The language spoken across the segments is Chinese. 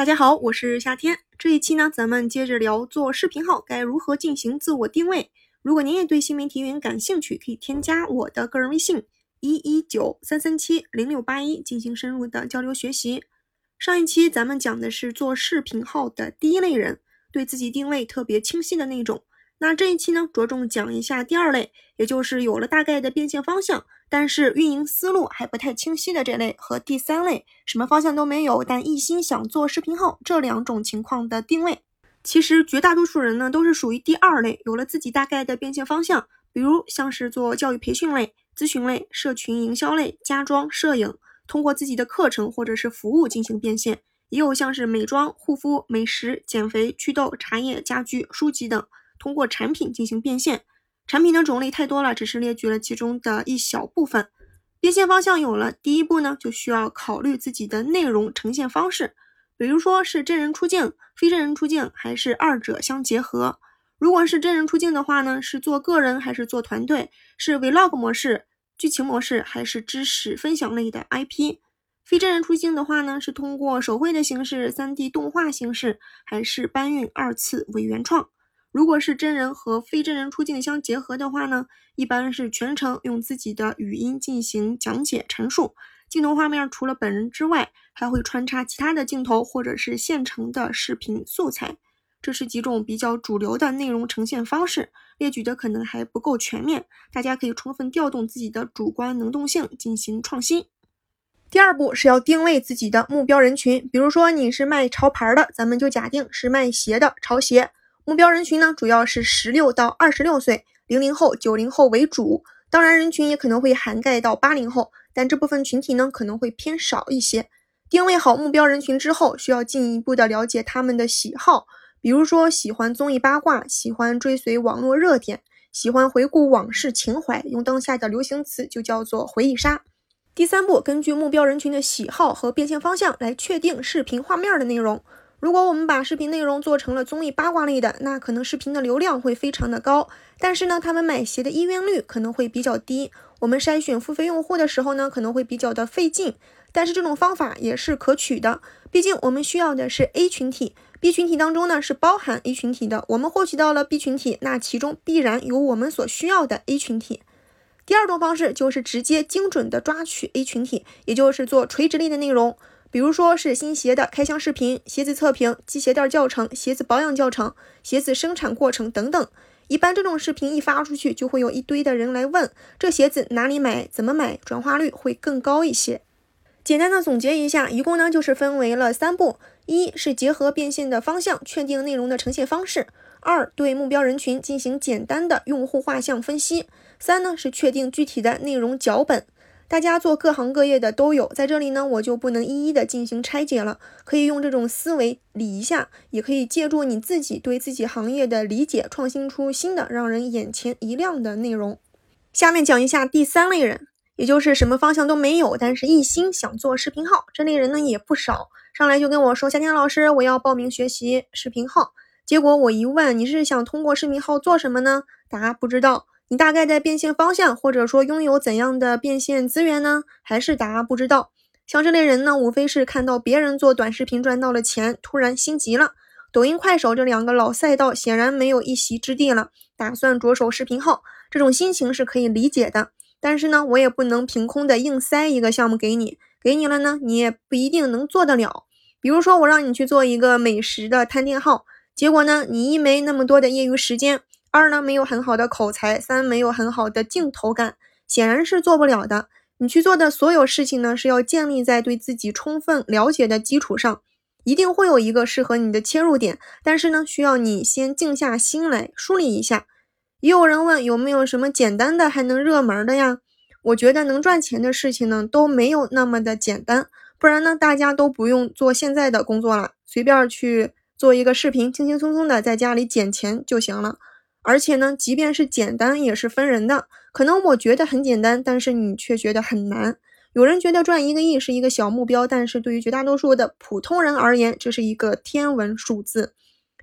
大家好，我是夏天。这一期呢，咱们接着聊做视频号该如何进行自我定位。如果您也对新媒体运营感兴趣，可以添加我的个人微信一一九三三七零六八一进行深入的交流学习。上一期咱们讲的是做视频号的第一类人，对自己定位特别清晰的那种。那这一期呢，着重讲一下第二类，也就是有了大概的变现方向，但是运营思路还不太清晰的这类，和第三类，什么方向都没有，但一心想做视频号这两种情况的定位。其实绝大多数人呢，都是属于第二类，有了自己大概的变现方向，比如像是做教育培训类、咨询类、社群营销类、家装、摄影，通过自己的课程或者是服务进行变现；也有像是美妆、护肤、美食、减肥、祛痘、茶叶、家居、书籍等。通过产品进行变现，产品的种类太多了，只是列举了其中的一小部分。变现方向有了，第一步呢，就需要考虑自己的内容呈现方式，比如说是真人出镜、非真人出镜，还是二者相结合。如果是真人出镜的话呢，是做个人还是做团队？是 vlog 模式、剧情模式，还是知识分享类的 IP？非真人出镜的话呢，是通过手绘的形式、3D 动画形式，还是搬运二次为原创？如果是真人和非真人出镜相结合的话呢，一般是全程用自己的语音进行讲解陈述，镜头画面除了本人之外，还会穿插其他的镜头或者是现成的视频素材。这是几种比较主流的内容呈现方式，列举的可能还不够全面，大家可以充分调动自己的主观能动性进行创新。第二步是要定位自己的目标人群，比如说你是卖潮牌的，咱们就假定是卖鞋的潮鞋。目标人群呢，主要是十六到二十六岁，零零后、九零后为主。当然，人群也可能会涵盖到八零后，但这部分群体呢，可能会偏少一些。定位好目标人群之后，需要进一步的了解他们的喜好，比如说喜欢综艺八卦，喜欢追随网络热点，喜欢回顾往事情怀，用当下的流行词就叫做回忆杀。第三步，根据目标人群的喜好和变现方向来确定视频画面的内容。如果我们把视频内容做成了综艺八卦类的，那可能视频的流量会非常的高，但是呢，他们买鞋的意愿率可能会比较低。我们筛选付费用户的时候呢，可能会比较的费劲。但是这种方法也是可取的，毕竟我们需要的是 A 群体，B 群体当中呢是包含 A 群体的。我们获取到了 B 群体，那其中必然有我们所需要的 A 群体。第二种方式就是直接精准的抓取 A 群体，也就是做垂直类的内容。比如说是新鞋的开箱视频、鞋子测评、系鞋带教程、鞋子保养教程、鞋子生产过程等等。一般这种视频一发出去，就会有一堆的人来问这鞋子哪里买、怎么买，转化率会更高一些。简单的总结一下，一共呢就是分为了三步：一是结合变现的方向，确定内容的呈现方式；二对目标人群进行简单的用户画像分析；三呢是确定具体的内容脚本。大家做各行各业的都有，在这里呢，我就不能一一的进行拆解了。可以用这种思维理一下，也可以借助你自己对自己行业的理解，创新出新的让人眼前一亮的内容。下面讲一下第三类人，也就是什么方向都没有，但是一心想做视频号。这类人呢也不少，上来就跟我说：“夏天老师，我要报名学习视频号。”结果我一问，你是想通过视频号做什么呢？答不知道。你大概在变现方向，或者说拥有怎样的变现资源呢？还是答不知道？像这类人呢，无非是看到别人做短视频赚到了钱，突然心急了。抖音、快手这两个老赛道显然没有一席之地了，打算着手视频号，这种心情是可以理解的。但是呢，我也不能凭空的硬塞一个项目给你，给你了呢，你也不一定能做得了。比如说，我让你去做一个美食的探店号，结果呢，你一没那么多的业余时间。二呢，没有很好的口才；三没有很好的镜头感，显然是做不了的。你去做的所有事情呢，是要建立在对自己充分了解的基础上，一定会有一个适合你的切入点。但是呢，需要你先静下心来梳理一下。也有人问有没有什么简单的还能热门的呀？我觉得能赚钱的事情呢，都没有那么的简单。不然呢，大家都不用做现在的工作了，随便去做一个视频，轻轻松松的在家里捡钱就行了。而且呢，即便是简单，也是分人的。可能我觉得很简单，但是你却觉得很难。有人觉得赚一个亿是一个小目标，但是对于绝大多数的普通人而言，这是一个天文数字。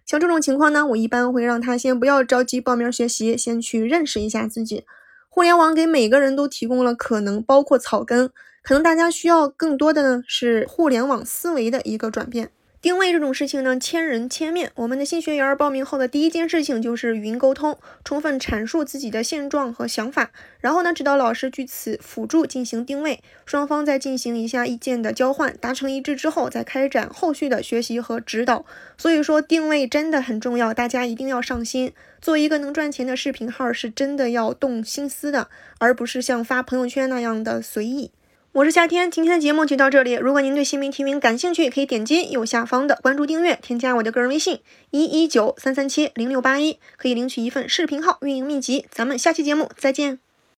像这种情况呢，我一般会让他先不要着急报名学习，先去认识一下自己。互联网给每个人都提供了可能，包括草根。可能大家需要更多的呢是互联网思维的一个转变。定位这种事情呢，千人千面。我们的新学员报名后的第一件事情就是语音沟通，充分阐述自己的现状和想法，然后呢，指导老师据此辅助进行定位。双方再进行一下意见的交换，达成一致之后，再开展后续的学习和指导。所以说，定位真的很重要，大家一定要上心。做一个能赚钱的视频号，是真的要动心思的，而不是像发朋友圈那样的随意。我是夏天，今天的节目就到这里。如果您对新媒体名感兴趣，可以点击右下方的关注订阅，添加我的个人微信一一九三三七零六八一，可以领取一份视频号运营秘籍。咱们下期节目再见。